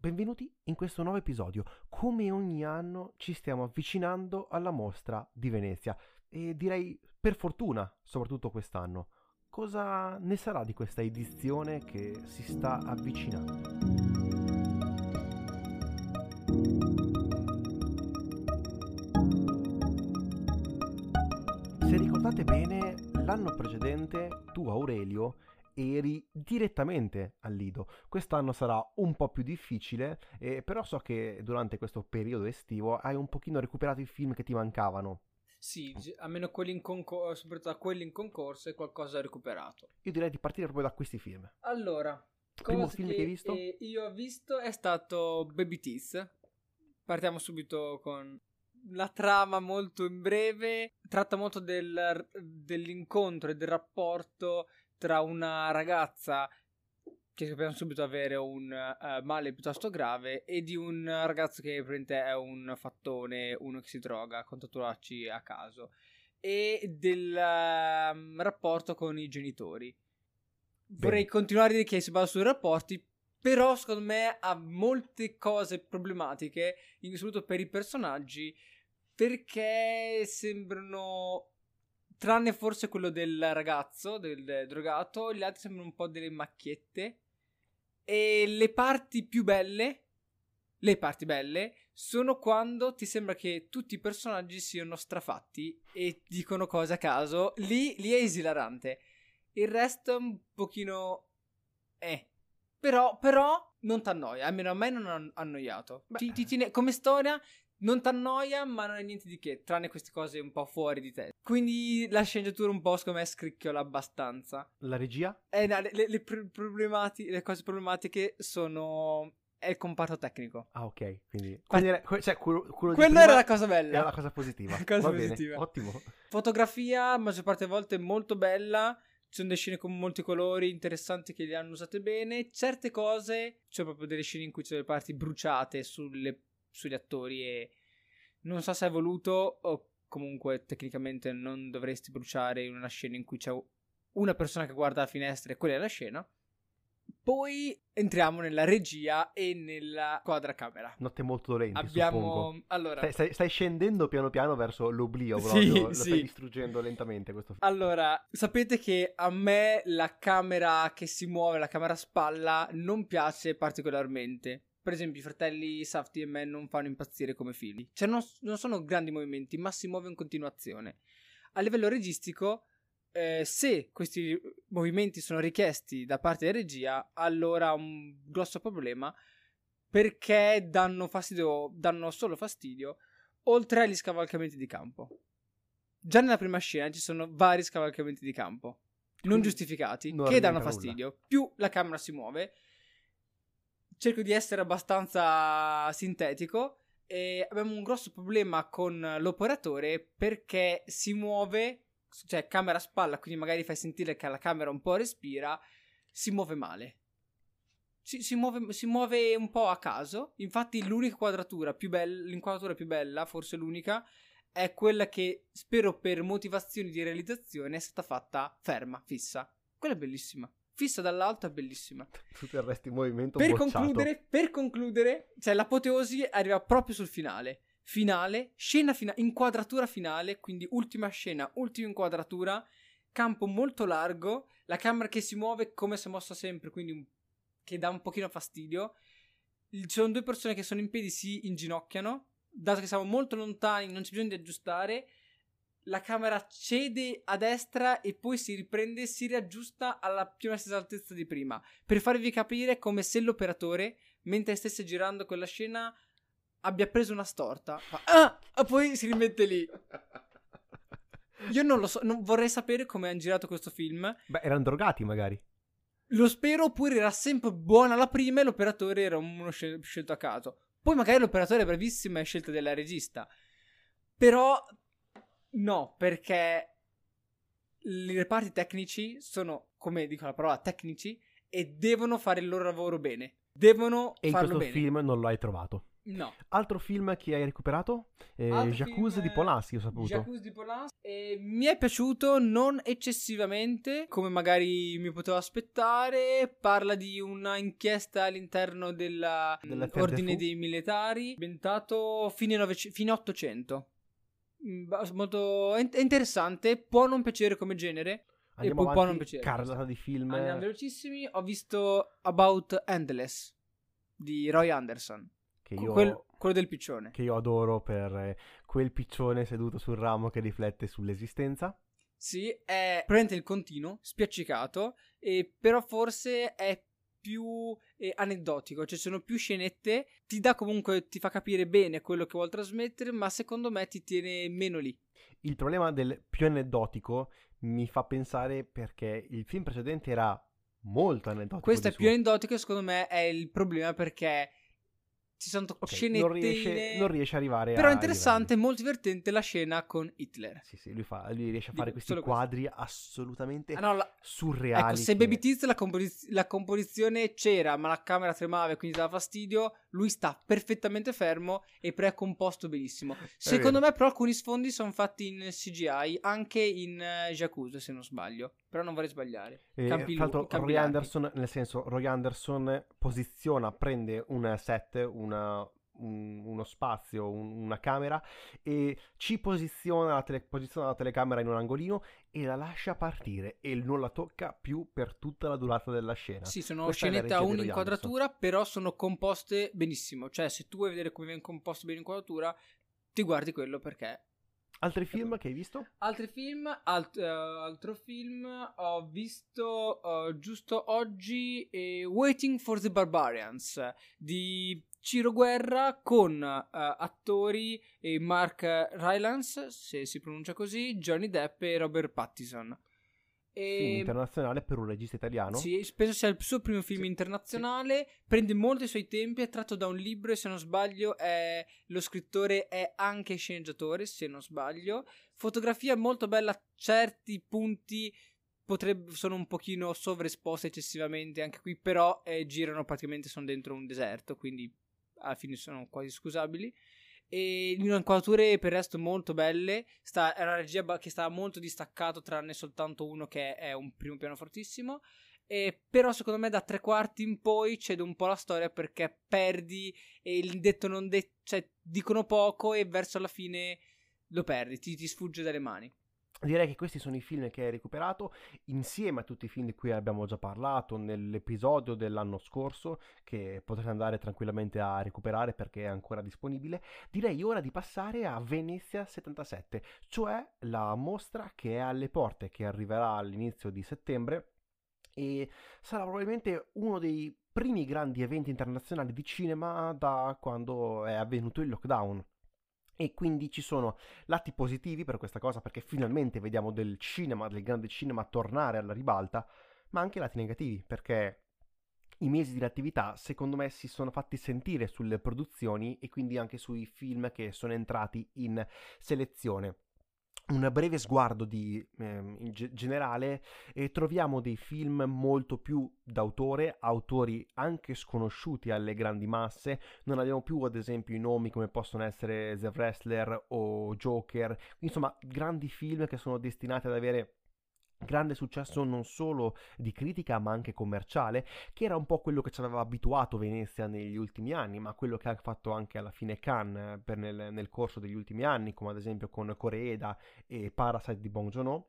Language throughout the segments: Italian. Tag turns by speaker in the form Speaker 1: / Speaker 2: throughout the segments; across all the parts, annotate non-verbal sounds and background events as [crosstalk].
Speaker 1: benvenuti in questo nuovo episodio. Come ogni anno ci stiamo avvicinando alla mostra di Venezia e direi per fortuna, soprattutto quest'anno. Cosa ne sarà di questa edizione che si sta avvicinando? Se ricordate bene, l'anno precedente tu Aurelio eri direttamente al Lido. Quest'anno sarà un po' più difficile, eh, però so che durante questo periodo estivo hai un pochino recuperato i film che ti mancavano.
Speaker 2: Sì, almeno quelli in concorso, soprattutto quelli in concorso, e qualcosa recuperato.
Speaker 1: Io direi di partire proprio da questi film.
Speaker 2: Allora,
Speaker 1: il primo film che, che hai visto?
Speaker 2: Eh, io ho visto è stato Baby Teeth. Partiamo subito con la trama molto in breve. Tratta molto del, dell'incontro e del rapporto tra una ragazza che sappiamo subito avere un uh, male piuttosto grave e di un ragazzo che praticamente è un fattone, uno che si droga con tatuaggi a caso e del uh, rapporto con i genitori. Bene. Vorrei continuare a dire che si basa sui rapporti, però secondo me ha molte cose problematiche, in assoluto per i personaggi, perché sembrano Tranne forse quello del ragazzo, del drogato, gli altri sembrano un po' delle macchiette. E le parti più belle, le parti belle, sono quando ti sembra che tutti i personaggi siano strafatti e dicono cose a caso. Lì, lì è esilarante. Il resto è un pochino... Eh. Però, però non ti annoia, almeno a me non ha annoiato. Ti, ti tiene, come storia non ti annoia, ma non è niente di che, tranne queste cose un po' fuori di te. Quindi la sceneggiatura un po' secondo me scricchiola abbastanza.
Speaker 1: La regia?
Speaker 2: Eh, no, le, le, problemati- le cose problematiche sono è il comparto tecnico.
Speaker 1: Ah, ok. Quindi, quindi era, cioè, quello, quello
Speaker 2: Quella era la cosa bella.
Speaker 1: Era la cosa positiva. [laughs]
Speaker 2: la cosa
Speaker 1: Va
Speaker 2: positiva.
Speaker 1: Bene, ottimo.
Speaker 2: Fotografia, maggior parte delle volte molto bella. Ci sono delle scene con molti colori interessanti che li hanno usate bene. Certe cose, c'è proprio delle scene in cui c'è delle parti bruciate sulle sugli attori e non so se è voluto o comunque tecnicamente non dovresti bruciare in una scena in cui c'è una persona che guarda la finestra e quella è la scena. Poi entriamo nella regia e nella quadracamera.
Speaker 1: Notte molto dolenti,
Speaker 2: Abbiamo... Allora...
Speaker 1: Stai, stai, stai, scendendo piano piano verso l'oblio proprio, sì, lo sì. stai distruggendo lentamente questo film.
Speaker 2: Allora, sapete che a me la camera che si muove, la camera a spalla, non piace particolarmente. Per esempio, i fratelli Safti e me non fanno impazzire come film. Cioè, non, non, sono grandi movimenti, ma si muove in continuazione. A livello registico, eh, se questi movimenti sono richiesti da parte della regia, allora un grosso problema perché danno fastidio, danno solo fastidio, oltre agli scavalcamenti di campo. Già nella prima scena ci sono vari scavalcamenti di campo, non giustificati, non che danno fastidio. Nulla. Più la camera si muove, cerco di essere abbastanza sintetico. E abbiamo un grosso problema con l'operatore perché si muove, cioè camera a spalla, quindi magari fai sentire che la camera un po' respira, si muove male. Si, si, muove, si muove un po' a caso. Infatti, l'unica quadratura più bella, l'inquadratura più bella, forse l'unica, è quella che spero per motivazioni di realizzazione è stata fatta ferma, fissa. Quella è bellissima fissa dall'alto è bellissima. [laughs]
Speaker 1: Tutto il resto in movimento
Speaker 2: per
Speaker 1: bocciato.
Speaker 2: concludere, per concludere, cioè l'apoteosi arriva proprio sul finale. Finale, scena finale, inquadratura finale, quindi ultima scena, ultima inquadratura, campo molto largo, la camera che si muove come se mossa sempre, quindi un, che dà un pochino fastidio. Ci sono due persone che sono in piedi, si inginocchiano, dato che siamo molto lontani, non c'è bisogno di aggiustare la camera cede a destra e poi si riprende e si riaggiusta alla più o meno stessa altezza di prima. Per farvi capire come se l'operatore, mentre stesse girando quella scena, abbia preso una storta. Fa, ah! E poi si rimette lì. Io non lo so, non vorrei sapere come hanno girato questo film.
Speaker 1: Beh, erano drogati magari.
Speaker 2: Lo spero, oppure era sempre buona la prima e l'operatore era uno scel- scelto a caso. Poi magari l'operatore è bravissimo e è scelta della regista. Però No, perché i reparti tecnici sono, come dico la parola, tecnici e devono fare il loro lavoro bene. Devono
Speaker 1: e
Speaker 2: farlo
Speaker 1: bene. E in questo film non lo hai trovato.
Speaker 2: No.
Speaker 1: Altro film che hai recuperato? Eh, Jacuzzi
Speaker 2: film,
Speaker 1: di Polanski, ho saputo.
Speaker 2: Jacuzzi di Polanski. E mi è piaciuto non eccessivamente, come magari mi potevo aspettare. Parla di una inchiesta all'interno dell'ordine dei militari, ambientato fine, novec- fine 800. Mm, Molto è interessante, può non piacere come genere.
Speaker 1: Andiamo
Speaker 2: poi può non piacere.
Speaker 1: carrellata di film.
Speaker 2: Andiamo velocissimi. Ho visto About Endless di Roy Anderson.
Speaker 1: che io,
Speaker 2: Quel- quello del piccione.
Speaker 1: che io adoro per eh, quel piccione seduto sul ramo che riflette sull'esistenza.
Speaker 2: Sì, è praticamente il continuo, spiaccicato, e però forse è più eh, aneddotico, cioè sono più scenette, ti dà comunque, ti fa capire bene quello che vuol trasmettere, ma secondo me ti tiene meno lì.
Speaker 1: Il problema del più aneddotico mi fa pensare perché il film precedente era molto aneddotico.
Speaker 2: Questo è più aneddotico secondo me è il problema perché ci sono to-
Speaker 1: Ok,
Speaker 2: scenettine...
Speaker 1: non riesce, non riesce a arrivare
Speaker 2: Però è interessante, molto divertente la scena con Hitler.
Speaker 1: livelli. Sì, sì, lui, fa, lui riesce a
Speaker 2: Dico,
Speaker 1: fare questi
Speaker 2: solo questo.
Speaker 1: quadri assolutamente
Speaker 2: Ah no, la-
Speaker 1: surreali.
Speaker 2: Ecco, se
Speaker 1: che-
Speaker 2: Baby Teeth la, composi- la composizione c'era, ma la camera tremava e quindi dava fastidio, lui sta perfettamente fermo e pre-composto benissimo. Secondo me, però, alcuni sfondi sono fatti in CGI, anche in uh, Jacuzzi, se non sbaglio. Però non vorrei sbagliare.
Speaker 1: Eh,
Speaker 2: Campi
Speaker 1: tra l'altro
Speaker 2: campi
Speaker 1: Roy. Anderson, nel senso, Roy Anderson posiziona, prende un set, una- un- uno spazio, un- una camera e ci posiziona la, tele- posiziona la telecamera in un angolino e la lascia partire e non la tocca più per tutta la durata della scena.
Speaker 2: Sì, sono
Speaker 1: Questa
Speaker 2: scenette a un'inquadratura, però sono composte benissimo. Cioè, se tu vuoi vedere come viene composto bene l'inquadratura, ti guardi quello perché
Speaker 1: Altri film che hai visto?
Speaker 2: Altri film, alt- eh, altro film, ho visto eh, giusto oggi eh, Waiting for the Barbarians di Ciro Guerra con eh, attori eh, Mark Rylance, se si pronuncia così, Johnny Depp e Robert Pattinson.
Speaker 1: Film
Speaker 2: E...
Speaker 1: internazionale per un regista italiano.
Speaker 2: Sì, penso sia il suo primo film
Speaker 1: Sì,
Speaker 2: internazionale. Prende molto i suoi tempi. È tratto da un libro. E se non sbaglio, è... lo scrittore è anche sceneggiatore. Se non sbaglio, fotografia molto bella. Certi punti potrebbe... sono un pochino sovraesposti eccessivamente anche qui. Però eh, girano praticamente. Sono dentro un deserto. Quindi alla fine sono quasi scusabili. E inquadrature per il resto molto belle. Sta, è una regia che sta molto distaccato, tranne soltanto uno che è un primo piano fortissimo. E però secondo me da tre quarti in poi cede un po' la storia perché perdi e il detto non detto, cioè dicono poco e verso la fine lo perdi, ti, ti sfugge dalle mani.
Speaker 1: Direi che questi sono i film che hai recuperato insieme a tutti i film di cui abbiamo già parlato nell'episodio dell'anno scorso che potrete andare tranquillamente a recuperare perché è ancora disponibile. Direi ora di passare a Venezia 77, cioè la mostra che è alle porte, che arriverà all'inizio di settembre e sarà probabilmente uno dei primi grandi eventi internazionali di cinema da quando è avvenuto il lockdown. E quindi ci sono lati positivi per questa cosa perché finalmente vediamo del cinema, del grande cinema tornare alla ribalta, ma anche lati negativi perché i mesi di attività secondo me si sono fatti sentire sulle produzioni e quindi anche sui film che sono entrati in selezione. Un breve sguardo di, ehm, in ge- generale e troviamo dei film molto più d'autore, autori anche sconosciuti alle grandi masse, non abbiamo più ad esempio i nomi come possono essere The Wrestler o Joker, insomma grandi film che sono destinati ad avere grande successo non solo di critica ma anche commerciale, che era un po' quello che ci aveva abituato Venezia negli ultimi anni, ma quello che ha fatto anche alla fine Cannes eh, nel, nel corso degli ultimi anni, come ad esempio con Coreeda e Parasite di Bong Joon-ho.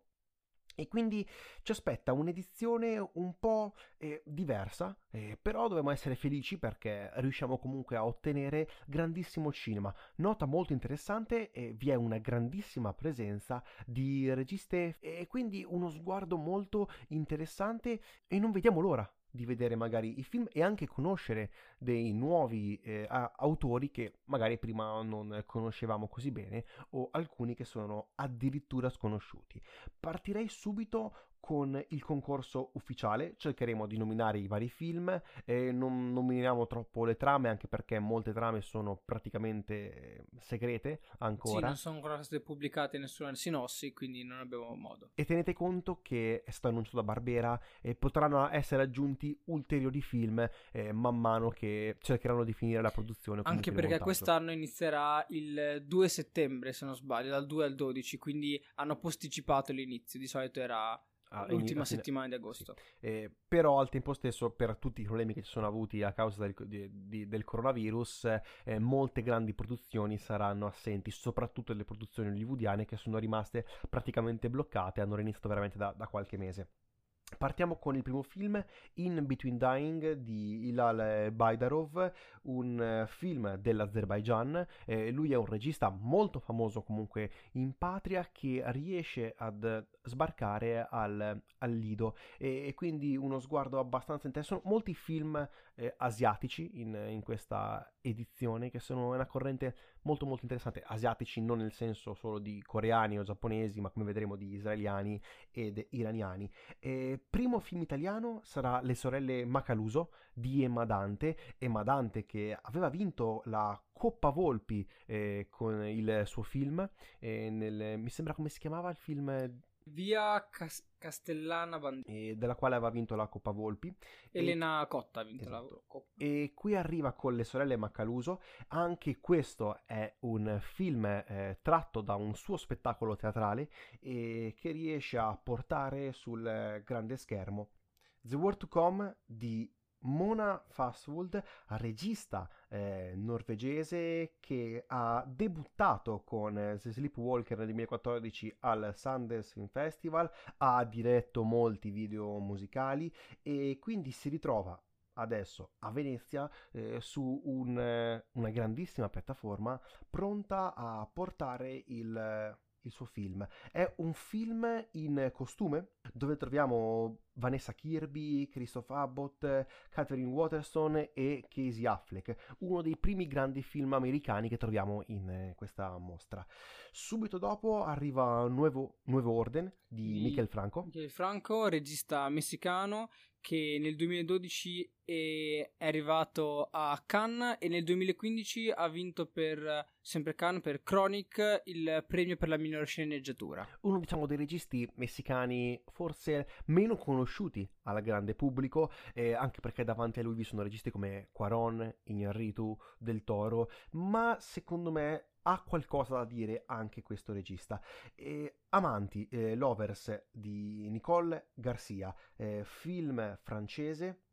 Speaker 1: E quindi ci aspetta un'edizione un po' eh, diversa, eh, però dobbiamo essere felici perché riusciamo comunque a ottenere grandissimo cinema. Nota molto interessante, eh, vi è una grandissima presenza di registe e quindi uno sguardo molto interessante e non vediamo l'ora di vedere magari i film e anche conoscere dei nuovi eh, autori che magari prima non conoscevamo così bene o alcuni che sono addirittura sconosciuti. Partirei subito con il concorso ufficiale, cercheremo di nominare i vari film e non nominiamo troppo le trame anche perché molte trame sono praticamente segrete ancora. Sì,
Speaker 2: non sono ancora state pubblicate nessuna sinossi, quindi non abbiamo modo.
Speaker 1: E tenete conto che è stato annunciato da Barbera e potranno essere aggiunti ulteriori film eh, man mano che cercheranno di finire la produzione.
Speaker 2: Anche perché quest'anno inizierà il 2 settembre, se non sbaglio, dal 2 al 12, quindi hanno posticipato l'inizio, di solito era Ah, l'ultima settimana di agosto.
Speaker 1: Sì. Eh, però al tempo stesso, per tutti i problemi che ci sono avuti a causa del, di, di, del coronavirus, eh, molte grandi produzioni saranno assenti, soprattutto le produzioni hollywoodiane che sono rimaste praticamente bloccate, hanno iniziato veramente da, da qualche mese. Partiamo con il primo film, In Between Dying di Ilal Baidarov, un eh, film dell'Azerbaijan. Eh, lui è un regista molto famoso comunque in patria che riesce ad sbarcare al, al Lido e, e, quindi uno sguardo abbastanza interessante. Molti film eh, asiatici in, in, questa edizione che sono una corrente molto molto interessante. Asiatici non nel senso solo di coreani o giapponesi, ma come vedremo di israeliani ed iraniani. E, primo film italiano sarà Le sorelle Macaluso di Emma Dante. Emma Dante che aveva vinto la Coppa Volpi eh, con il suo film. Eh, nel, mi sembra come si chiamava il film
Speaker 2: Via Cas- Castellana
Speaker 1: Bandera. della quale aveva vinto la Coppa Volpi.
Speaker 2: Elena e... Cotta ha vinto esatto. la Coppa.
Speaker 1: E qui arriva con le sorelle Maccaluso. Anche questo è un film eh, tratto da un suo spettacolo teatrale e che riesce a portare sul grande schermo The World to Come di Mona Fastwold, regista eh, norvegese che ha debuttato con eh, The Sleepwalker nel 2014 al Sundance Film Festival, ha diretto molti video musicali e quindi si ritrova adesso a Venezia eh, su un, eh, una grandissima piattaforma pronta a portare il il suo film. È un film in costume dove troviamo Vanessa Kirby, Christoph Abbott, Catherine Waterston e Casey Affleck, uno dei primi grandi film americani che troviamo in eh, questa mostra. Subito dopo arriva Nuevo, Nuevo Orden di, di Michael Franco.
Speaker 2: Michael Franco, regista messicano che nel 2012 è arrivato a Cannes e nel 2015 ha vinto per sempre Cannes per Chronic il premio per la miglior sceneggiatura.
Speaker 1: Uno diciamo dei registi messicani forse meno conosciuti al grande pubblico, eh, anche perché davanti a lui vi sono registi come Quaron, Iñárritu, Del Toro, ma secondo me ha qualcosa da dire anche questo regista. E Amanti, eh, Lovers di Nicole Garcia, eh, film francese.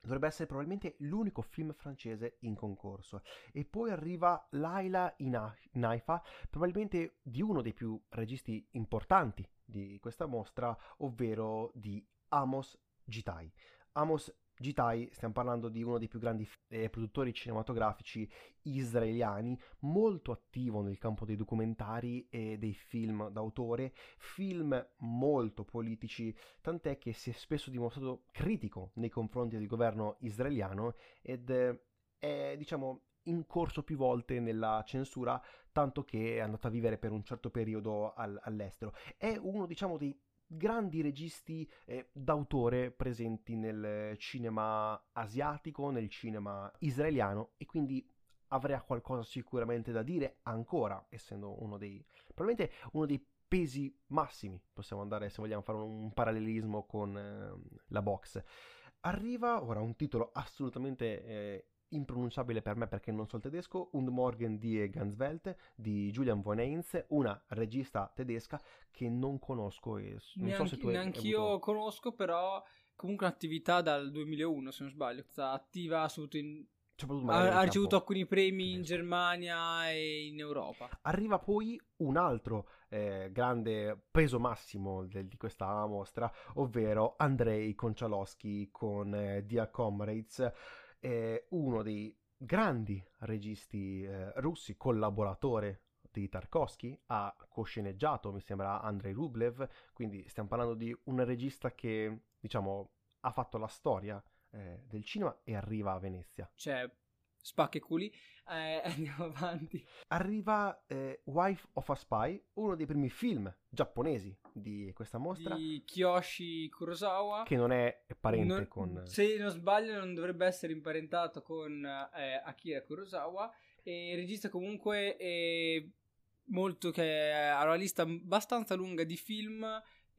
Speaker 1: Dovrebbe essere probabilmente l'unico film francese in concorso. E poi arriva Laila Inaifa, probabilmente di uno dei più registi importanti di questa mostra, ovvero di Amos Gitai. Amos Gitai, stiamo parlando di uno dei più grandi eh, produttori cinematografici israeliani, molto attivo nel campo dei documentari e dei film d'autore, film molto politici, tant'è che si è spesso dimostrato critico nei confronti del governo israeliano ed eh, è, diciamo, in corso più volte nella censura, tanto che è andato a vivere per un certo periodo al, all'estero. È uno, diciamo, dei grandi registi eh, d'autore presenti nel cinema asiatico, nel cinema israeliano e quindi avrà qualcosa sicuramente da dire ancora, essendo uno dei probabilmente uno dei pesi massimi, possiamo andare se vogliamo fare un parallelismo con eh, la box. Arriva ora un titolo assolutamente eh, impronunciabile per me perché non so il tedesco, Und Morgen die Ganswelt di Julian von Heinz, una regista tedesca che non conosco e non
Speaker 2: neanche,
Speaker 1: so se tu
Speaker 2: hai Neanch'io avuto... conosco, però comunque un'attività dal 2001 se non sbaglio, sta attiva soprattutto in... Ha, ha ricevuto alcuni premi in Germania e in Europa.
Speaker 1: Arriva poi un altro eh, grande peso massimo del, di questa mostra, ovvero Andrei Konchalowski con eh, Dear Comrades è uno dei grandi registi eh, russi, collaboratore di Tarkovsky, ha cosceneggiato, mi sembra, Andrei Rublev, quindi stiamo parlando di un regista che, diciamo, ha fatto la storia eh, del cinema e arriva a Venezia.
Speaker 2: Cioè, spacceculi. Eh, [laughs] andiamo avanti.
Speaker 1: Arriva eh, Wife of a Spy, uno dei primi film giapponesi di questa mostra.
Speaker 2: Di Kiyoshi Kurosawa.
Speaker 1: Che non è parente
Speaker 2: Non-
Speaker 1: con...
Speaker 2: Se non sbaglio, non dovrebbe essere imparentato con eh, Akira Kurosawa. E regista comunque è molto che ha una lista abbastanza lunga di film.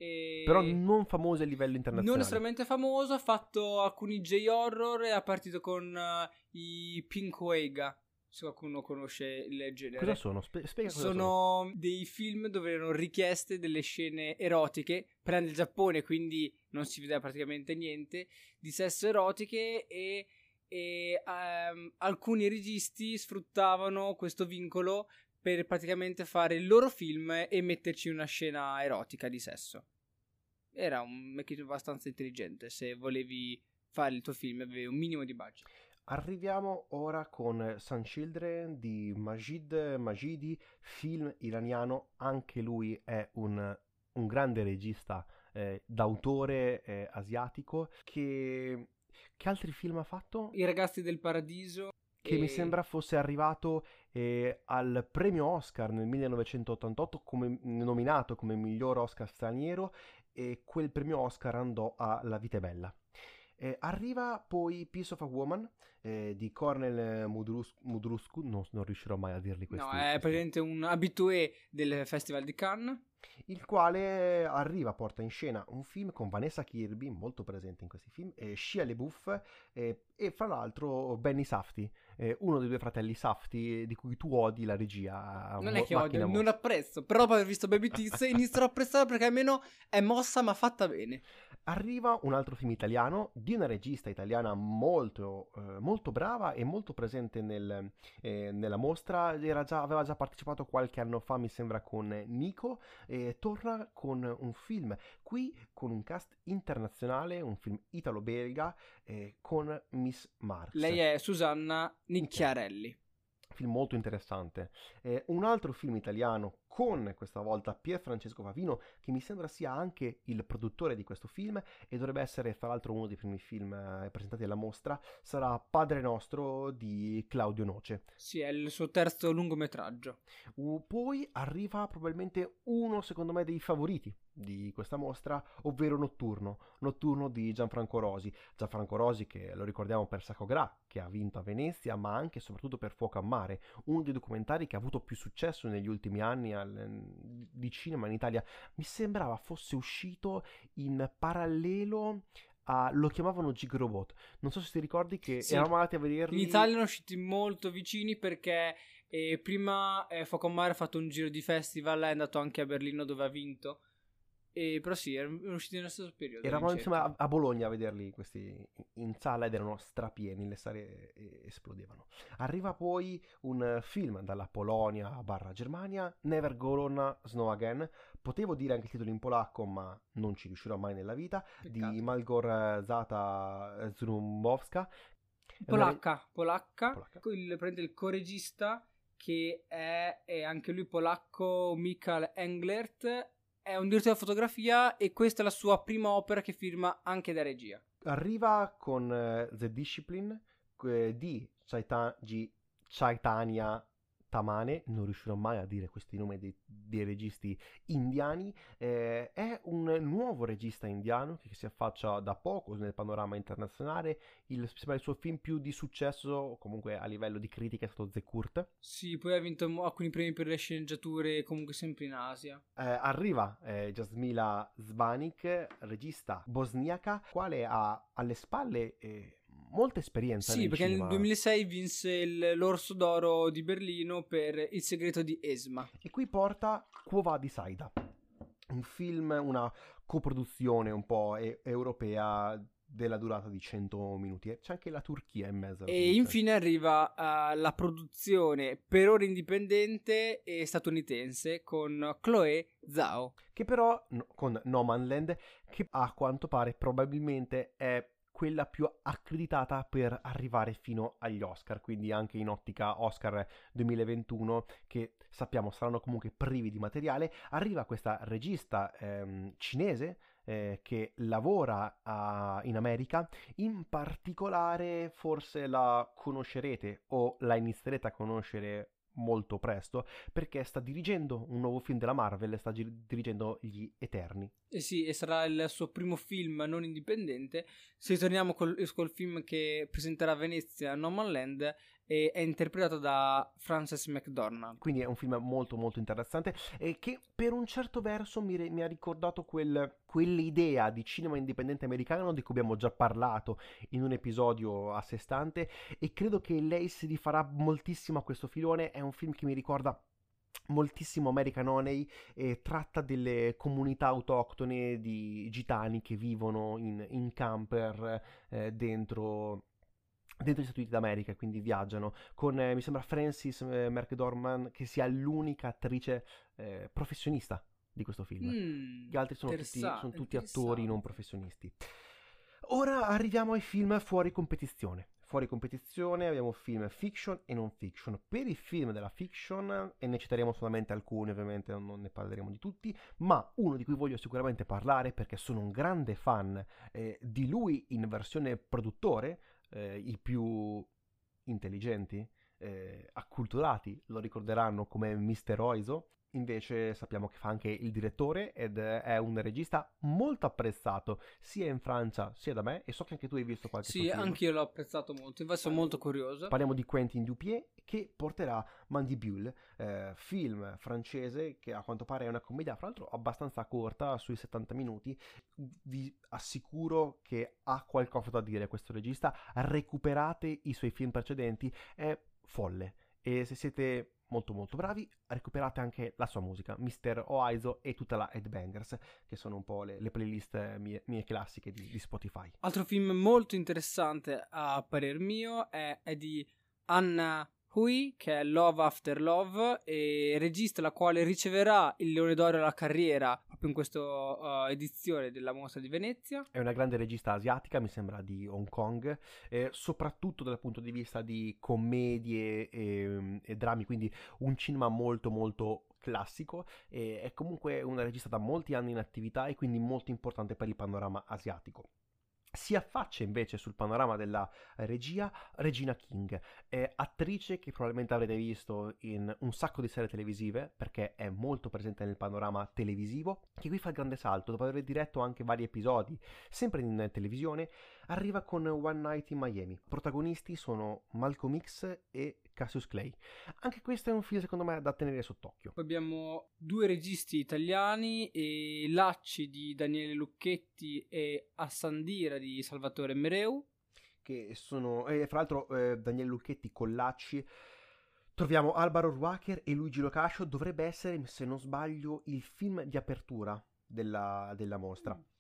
Speaker 2: E
Speaker 1: Però non famosi a livello internazionale.
Speaker 2: non estremamente famoso. Ha fatto alcuni J-horror e è partito con eh, i Pink Wega. Se qualcuno conosce il genere.
Speaker 1: Cosa sono? Spe- spiega cosa sono.
Speaker 2: Sono dei film dove erano richieste delle scene erotiche. Prende il Giappone, quindi non si vedeva praticamente niente di sesso erotiche e, e, ehm, alcuni registi sfruttavano questo vincolo per praticamente fare il loro film e metterci una scena erotica di sesso. Era un meccanismo abbastanza intelligente. Se volevi fare il tuo film avevi un minimo di budget.
Speaker 1: Arriviamo ora con Sun Children di Majid Majidi, film iraniano, anche lui è un, un grande regista eh, d'autore eh, asiatico che... Che altri film ha fatto?
Speaker 2: I ragazzi del paradiso.
Speaker 1: Che
Speaker 2: e-
Speaker 1: mi sembra fosse arrivato eh, al premio Oscar nel 1988 come nominato come miglior Oscar straniero e quel premio Oscar andò a La vita è bella. Eh, arriva poi Piece of a Woman eh, di Cornel Mudrus- Mudruscu, no, non riuscirò mai a dirli questi.
Speaker 2: No, è
Speaker 1: questi-
Speaker 2: praticamente un habitué del Festival di Cannes.
Speaker 1: il quale arriva, porta in scena un film con Vanessa Kirby, molto presente in questi film, e Shia LeBouf eh, e fra l'altro Benny Safti, eh, uno dei due fratelli Safti di cui tu odi la regia.
Speaker 2: Non
Speaker 1: mo-
Speaker 2: è che odio,
Speaker 1: macchina
Speaker 2: non apprezzo. Però dopo aver visto Baby Teeth [laughs] inizierò a apprezzare perché almeno è mossa ma fatta bene.
Speaker 1: Arriva un altro film italiano di una regista italiana molto, eh, molto brava e molto presente nel, eh, nella mostra. Era già- aveva già partecipato qualche anno fa, mi sembra, con Nico. E torna con un film qui con un cast internazionale, un film italo-belga eh, con Miss Marx.
Speaker 2: Lei è Susanna Nicchiarelli.
Speaker 1: film molto interessante. Eh, un altro film italiano con questa volta Pier Francesco Favino, che mi sembra sia anche il produttore di questo film e dovrebbe essere fra l'altro uno dei primi film eh, presentati alla mostra, sarà Padre Nostro di Claudio Noce.
Speaker 2: Sì, è il suo terzo lungometraggio.
Speaker 1: U- poi arriva probabilmente uno, secondo me, dei favoriti di questa mostra, ovvero Notturno, Notturno di Gianfranco Rosi. Gianfranco Rosi che lo ricordiamo per Sacco Gra, che ha vinto a Venezia, ma anche e soprattutto per Fuoco a Mare, uno dei documentari che ha avuto più successo negli ultimi anni al- di cinema in Italia. Mi sembrava fosse uscito in parallelo a... lo chiamavano Gigrobot. Non so se ti ricordi che
Speaker 2: Sì.
Speaker 1: eravamo andati a vederli...
Speaker 2: In Italia erano usciti molto vicini perché eh, prima eh, Fuoco a Mare ha fatto un giro di festival, è andato anche a Berlino dove ha vinto. E, però sì, erano usciti nello stesso periodo.
Speaker 1: Eravamo
Speaker 2: all'incirca.
Speaker 1: insomma a Bologna a vederli questi in sala ed erano strapieni, le sale eh, esplodevano. Arriva poi un film dalla Polonia barra Germania, Never Gonna Snow Again. Potevo dire anche il titolo in polacco, ma non ci riuscirò mai nella vita.
Speaker 2: Peccato.
Speaker 1: Di Malgorzata Zrumbowska. È una-
Speaker 2: Polacca, polacca,
Speaker 1: Polacca.
Speaker 2: Il, prende il coregista che è, è anche lui polacco, Michael Englert, è un direttore di fotografia e questa è la sua prima opera che firma anche da regia.
Speaker 1: Arriva con eh, The Discipline eh, di Chaitanya Tamane, non riuscirò mai a dire questi nomi dei, dei registi indiani, eh, è un nuovo regista indiano che si affaccia da poco nel panorama internazionale, il, il suo film più di successo comunque a livello di critica è stato The Kurt.
Speaker 2: Sì, poi ha vinto alcuni premi per le sceneggiature comunque sempre in Asia.
Speaker 1: Eh, arriva eh, Jasmila Zbanik, regista bosniaca, quale ha alle spalle eh, molta esperienza
Speaker 2: Sì, perché
Speaker 1: cinema.
Speaker 2: nel 2006 vinse il- l'Orso d'Oro di Berlino per Il segreto di Esma.
Speaker 1: E qui porta Quo va di Saida, un film, una coproduzione un po' e- europea della durata di 100 minuti. C'è anche la Turchia in mezzo.
Speaker 2: E infine arriva eh, la produzione per ora indipendente e statunitense con Chloe Zhao.
Speaker 1: Che però, no- con No Man Land, che a quanto pare probabilmente è quella più accreditata per arrivare fino agli Oscar, quindi anche in ottica Oscar 2021 che sappiamo saranno comunque privi di materiale, arriva questa regista ehm, cinese eh, che lavora a, in America, in particolare forse la conoscerete o la inizierete a conoscere molto presto perché sta dirigendo un nuovo film della Marvel, sta gi- dirigendo Gli Eterni.
Speaker 2: Eh sì, e sarà il suo primo film non indipendente. Se torniamo col, col film che presenterà a Venezia, No Man Land, e è interpretato da Frances McDormand.
Speaker 1: Quindi è un film molto molto interessante e che per un certo verso mi, re- mi ha ricordato quel, quell'idea di cinema indipendente americano di cui abbiamo già parlato in un episodio a sé stante e credo che lei si rifarà moltissimo a questo filone, è un film che mi ricorda moltissimo American Honey e tratta delle comunità autoctone di gitani che vivono in, in camper eh, dentro dentro gli Stati Uniti d'America, quindi viaggiano, con eh, mi sembra Francis eh, McDormand che sia l'unica attrice eh, professionista di questo film.
Speaker 2: Mm,
Speaker 1: Gli altri sono tutti, sono tutti attori non professionisti. Ora arriviamo ai film fuori competizione. Fuori competizione abbiamo film fiction e non fiction. Per i film della fiction, e ne citeremo solamente alcuni, ovviamente non ne parleremo di tutti, ma uno di cui voglio sicuramente parlare perché sono un grande fan eh, di lui in versione produttore, eh, i più intelligenti, eh, acculturati lo ricorderanno come Mr. Oizo, invece sappiamo che fa anche il direttore ed è un regista molto apprezzato sia in Francia sia da me e so che anche tu hai visto qualche
Speaker 2: Sì, anche io l'ho apprezzato molto, infatti sono molto curioso.
Speaker 1: Parliamo di Quentin Dupier che porterà Mandibule, eh, film francese che a quanto pare è una commedia, fra l'altro abbastanza corta, sui 70 minuti. Vi assicuro che ha qualcosa da dire questo regista, recuperate i suoi film precedenti, è folle. E se siete molto molto bravi, recuperate anche la sua musica, Mr. Oizo e tutta la Headbangers, che sono un po' le, le playlist mie, mie classiche di, di, Spotify.
Speaker 2: Altro film molto interessante a parer mio è, è di Anna Hui, che è Love After Love, e regista la quale riceverà il Leone d'Oro alla carriera proprio in questa uh, edizione della Mostra di Venezia.
Speaker 1: È una grande regista asiatica, mi sembra di Hong Kong, eh, soprattutto dal punto di vista di commedie e, e drammi, quindi un cinema molto molto classico è comunque una regista da molti anni in attività e quindi molto importante per il panorama asiatico si affaccia invece sul panorama della regia Regina King, attrice che probabilmente avrete visto in un sacco di serie televisive perché è molto presente nel panorama televisivo, che qui fa il grande salto dopo aver diretto anche vari episodi, sempre in televisione, arriva con One Night in Miami. Protagonisti sono Malcolm X e Cassius Clay. Anche questo è un film secondo me da tenere sott'occhio.
Speaker 2: Poi abbiamo due registi italiani e Lacci di Daniele Lucchetti e Assandira di Salvatore Mereu.
Speaker 1: Che sono, e fra l'altro eh, Daniele Lucchetti con Lacci troviamo Alvaro Ruacher e Luigi Locascio dovrebbe essere se non sbaglio il film di apertura della, della mostra mm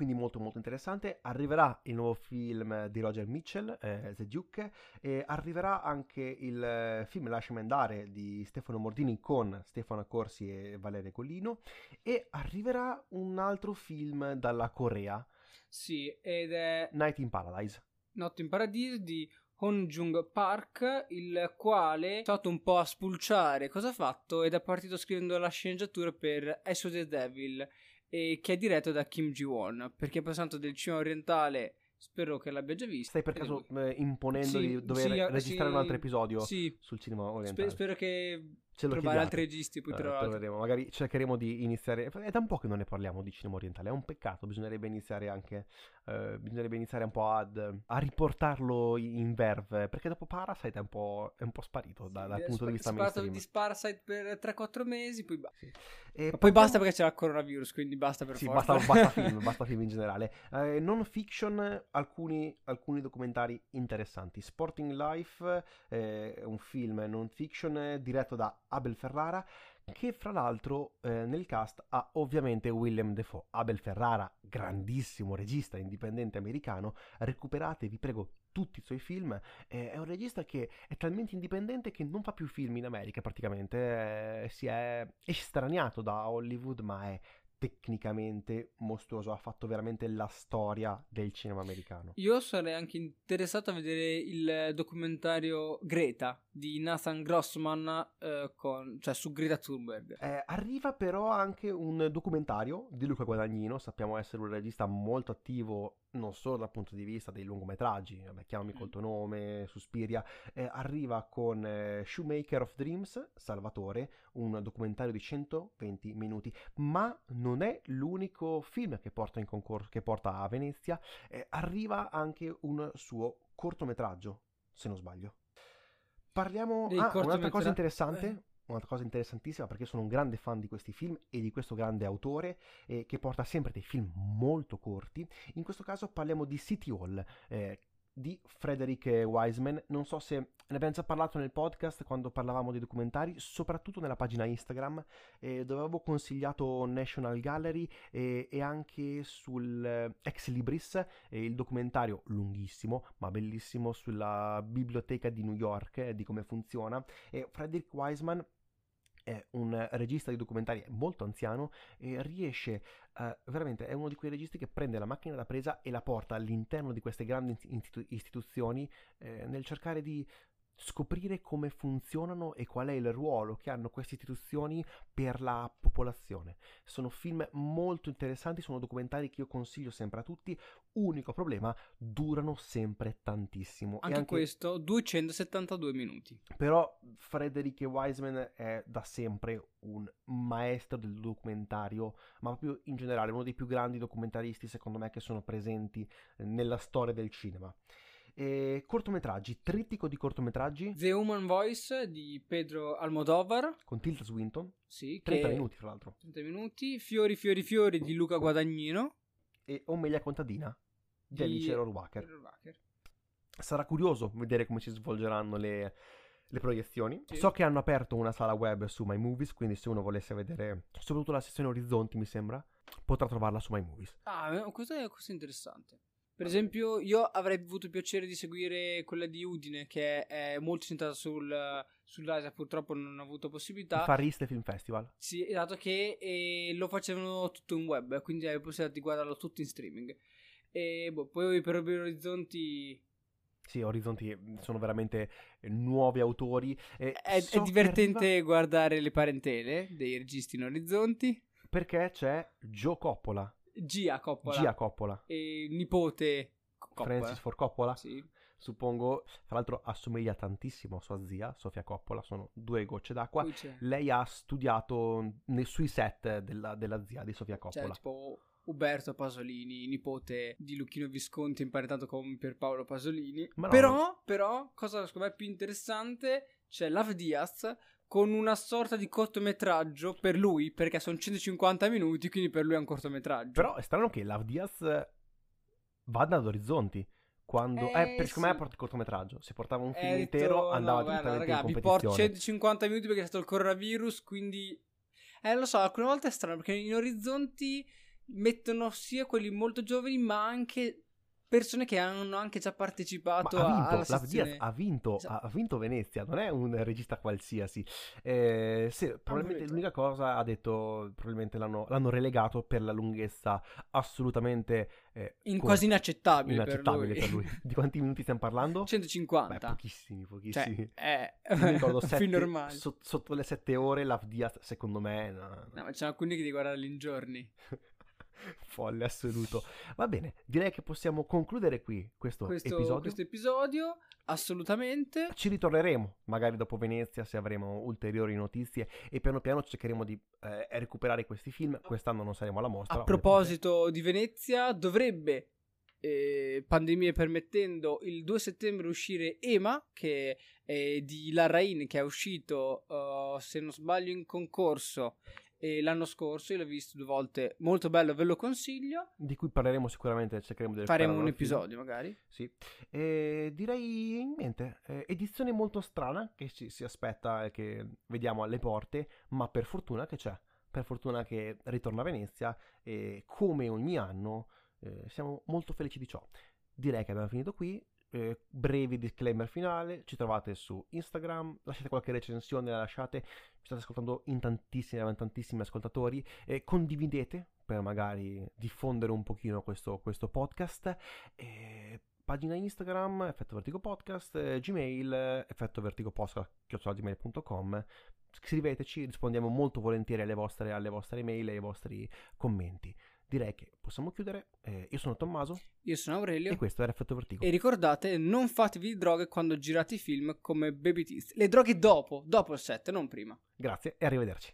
Speaker 1: quindi molto molto interessante. Arriverà il nuovo film di Roger Mitchell, eh, The Duke, e arriverà anche il eh, film Lasciami andare di Stefano Mordini con Stefano Corsi e Valeria Collino e arriverà un altro film dalla Corea.
Speaker 2: Sì, ed è
Speaker 1: Night in Paradise.
Speaker 2: Night in Paradise di Hong Jung Park, il quale è stato un po' a spulciare cosa ha fatto ed è partito scrivendo la sceneggiatura per Ash the Devil e che è diretto da Kim Ji-won, perché è passato del cinema orientale Spero che l'abbia già visto.
Speaker 1: Stai per caso eh, imponendo sì, di dover sì, registrare sì, un altro episodio sul cinema orientale?
Speaker 2: Sper- spero che Ce lo trovare altri registi poi eh,
Speaker 1: troveremo. Magari cercheremo di iniziare. È da un po' che non ne parliamo di cinema orientale. È un peccato. Bisognerebbe iniziare anche. Uh, bisognerebbe iniziare un po' ad, a riportarlo in verve. Perché dopo Parasite è un po', è un po sparito da, dal punto di vista mainstream.
Speaker 2: di Parasite per 3-4 mesi. Poi, ba- sì. poi poi basta perché c'è il coronavirus. Quindi basta per
Speaker 1: sì,
Speaker 2: forza.
Speaker 1: Basta, basta [laughs] film. basta film in generale. Uh, non fiction, alcuni, alcuni documentari interessanti. Sporting Life è eh, un film non fiction diretto da Abel Ferrara, che fra l'altro eh, nel cast ha ovviamente Willem Dafoe. Abel Ferrara, grandissimo regista indipendente americano, recuperate, vi prego, tutti i suoi film. Eh, è un regista che è talmente indipendente che non fa più film in America praticamente, eh, si è estraniato da Hollywood, ma è tecnicamente mostruoso, ha fatto veramente la storia del cinema americano.
Speaker 2: Io sarei anche interessato a vedere il documentario Greta di Nathan Grossman eh, con, cioè su Greta Thunberg.
Speaker 1: Eh, arriva però anche un documentario di Luca Guadagnino, sappiamo essere un regista molto attivo non solo dal punto di vista dei lungometraggi, vabbè, chiamami col tuo nome, Suspiria, eh, arriva con eh, Shoemaker of Dreams, Salvatore, un documentario di 120 minuti, ma non è l'unico film che porta, in concorso, che porta a Venezia, eh, arriva anche un suo cortometraggio, se non sbaglio. Parliamo...
Speaker 2: Dei
Speaker 1: Ah, un'altra cosa interessante
Speaker 2: eh.
Speaker 1: un'altra cosa interessantissima perché sono un grande fan di questi film e di questo grande autore eh, che porta sempre dei film molto corti. In questo caso parliamo di City Hall. eh, di Frederick Wiseman, non so se ne abbiamo già parlato nel podcast quando parlavamo dei documentari, soprattutto nella pagina Instagram, eh, dove avevo consigliato National Gallery eh, e anche sul eh, Ex Libris, eh, il documentario lunghissimo ma bellissimo sulla biblioteca di New York e di come funziona. E Frederick Wiseman è un regista di documentari molto anziano e riesce eh, veramente è uno di quei registi che prende la macchina da presa e la porta all'interno di queste grandi istitu- istituzioni eh, nel cercare di scoprire come funzionano e qual è il ruolo che hanno queste istituzioni per la popolazione. Sono film molto interessanti, sono documentari che io consiglio sempre a tutti. Unico problema, durano sempre tantissimo. E
Speaker 2: Anche, questo 272 minuti.
Speaker 1: però Frederick Wiseman è da sempre un maestro del documentario, ma proprio in generale uno dei più grandi documentaristi secondo me che sono presenti nella storia del cinema. E cortometraggi, trittico di cortometraggi
Speaker 2: The Human Voice di Pedro Almodovar.
Speaker 1: con Tilda Swinton,
Speaker 2: Sì,
Speaker 1: 30
Speaker 2: che-
Speaker 1: minuti fra l'altro,
Speaker 2: 30 minuti. Fiori, fiori, fiori di Luca Guadagnino.
Speaker 1: e Omelia contadina di
Speaker 2: Di-
Speaker 1: Alice Rohrwacher. Sarà curioso vedere come si svolgeranno le, le proiezioni.
Speaker 2: Sì.
Speaker 1: So che hanno aperto una sala web su My Movies, quindi se uno volesse vedere soprattutto la sezione Orizzonti, mi sembra, potrà trovarla su My Movies.
Speaker 2: Ah, eh, questo è, questo è interessante. Per esempio, io avrei avuto il piacere di seguire quella di Udine, che è molto centrata sul, sull'Asia, purtroppo non ho avuto possibilità.
Speaker 1: Il Far East Film Festival.
Speaker 2: Sì, esatto, che eh, lo facevano tutto in web, quindi la possibilità di guardarlo tutto in streaming. E boh, poi per Orizzonti
Speaker 1: Sì, Orizzonti sono veramente eh, nuovi autori. e
Speaker 2: è, è
Speaker 1: so che
Speaker 2: divertente
Speaker 1: arriva
Speaker 2: guardare le parentele dei registi in Orizzonti.
Speaker 1: Perché c'è Joe Coppola,
Speaker 2: Gia Coppola
Speaker 1: Gia Coppola,
Speaker 2: e il nipote Coppola.
Speaker 1: Francis Ford Coppola.
Speaker 2: Sì.
Speaker 1: Suppongo, tra l'altro assomiglia tantissimo a sua zia, Sofia Coppola, sono due gocce d'acqua. Lei ha studiato nei, sui set della, della zia di Sofia Coppola.
Speaker 2: tipo Uberto Pasolini, nipote di Lucchino Visconti, imparentato con Pierpaolo Pasolini.
Speaker 1: Ma no,
Speaker 2: però, però, cosa secondo me più interessante, c'è Love Diaz con una sorta di cortometraggio per lui, perché sono 150 minuti, quindi per lui è un cortometraggio.
Speaker 1: Però è strano che Love Diaz vada ad orizzonti. Quando... Eh,
Speaker 2: Eh,
Speaker 1: per secondo me
Speaker 2: sì.
Speaker 1: il cortometraggio. Se portava un
Speaker 2: Eh,
Speaker 1: film
Speaker 2: detto,
Speaker 1: intero
Speaker 2: no,
Speaker 1: andava
Speaker 2: guarda,
Speaker 1: direttamente
Speaker 2: raga,
Speaker 1: in
Speaker 2: vi porto
Speaker 1: competizione.
Speaker 2: 150 minuti perché è stato il coronavirus, quindi... Eh, lo so, alcune volte è strano, perché in orizzonti mettono sia quelli molto giovani, ma anche persone che hanno anche già partecipato
Speaker 1: Ma ha
Speaker 2: a-
Speaker 1: vinto. Diaz ha vinto,
Speaker 2: Esatto.
Speaker 1: ha, vinto Venezia, non è un regista qualsiasi. Eh, sì, probabilmente
Speaker 2: vedo.
Speaker 1: l'unica cosa ha detto, probabilmente l'hanno, l'hanno relegato per la lunghezza assolutamente eh,
Speaker 2: In-
Speaker 1: corta,
Speaker 2: quasi inaccettabile,
Speaker 1: inaccettabile
Speaker 2: per lui.
Speaker 1: Di quanti minuti stiamo parlando?
Speaker 2: 150.
Speaker 1: Beh, pochissimi, pochissimi.
Speaker 2: Cioè, è
Speaker 1: Io mi ricordo [laughs] sette-
Speaker 2: normale.
Speaker 1: so- sotto le sette ore Love Diaz, secondo me, no, no,
Speaker 2: No, ma c'è alcuni che devi guardarli in giorni. [laughs]
Speaker 1: folle assoluto. Va bene, direi che possiamo concludere qui questo,
Speaker 2: Questo
Speaker 1: episodio.
Speaker 2: questo episodio, assolutamente.
Speaker 1: Ci ritorneremo, magari dopo Venezia, se avremo ulteriori notizie e piano piano cercheremo di eh, recuperare questi film. Quest'anno non saremo alla mostra.
Speaker 2: A proposito di Venezia, dovrebbe, eh, pandemie permettendo, il 2 settembre uscire Ema, che è di Larrain, che è uscito, eh, se non sbaglio, in concorso eh, l'anno scorso. Io l'ho visto due volte, molto bello, ve lo consiglio.
Speaker 1: Di cui parleremo sicuramente, cercheremo di
Speaker 2: Faremo un
Speaker 1: al film.
Speaker 2: episodio magari.
Speaker 1: Sì. E direi in mente, eh, edizione molto strana che ci si aspetta e che vediamo alle porte, ma per fortuna che c'è. Per fortuna che ritorna a Venezia e come ogni anno eh, siamo molto felici di ciò. Direi che abbiamo finito qui. Eh, brevi disclaimer finale, ci trovate su Instagram, lasciate qualche recensione, la lasciate, ci state ascoltando in tantissimi, in tantissimi ascoltatori, e condividete per magari diffondere un pochino questo, questo podcast. E pagina Instagram, Effetto Vertigo Podcast, eh, Gmail, eh, effetto vertigo podcast.gmail.com. Scriveteci, rispondiamo molto volentieri alle vostre, alle vostre email e ai vostri commenti. Direi che possiamo chiudere. Eh, io sono Tommaso.
Speaker 2: Io sono Aurelio.
Speaker 1: E questo era Effetto Vertigo.
Speaker 2: E ricordate, non fatevi di droghe quando girate i film come Baby Teeth. Le droghe dopo, dopo il set, non prima.
Speaker 1: Grazie e arrivederci.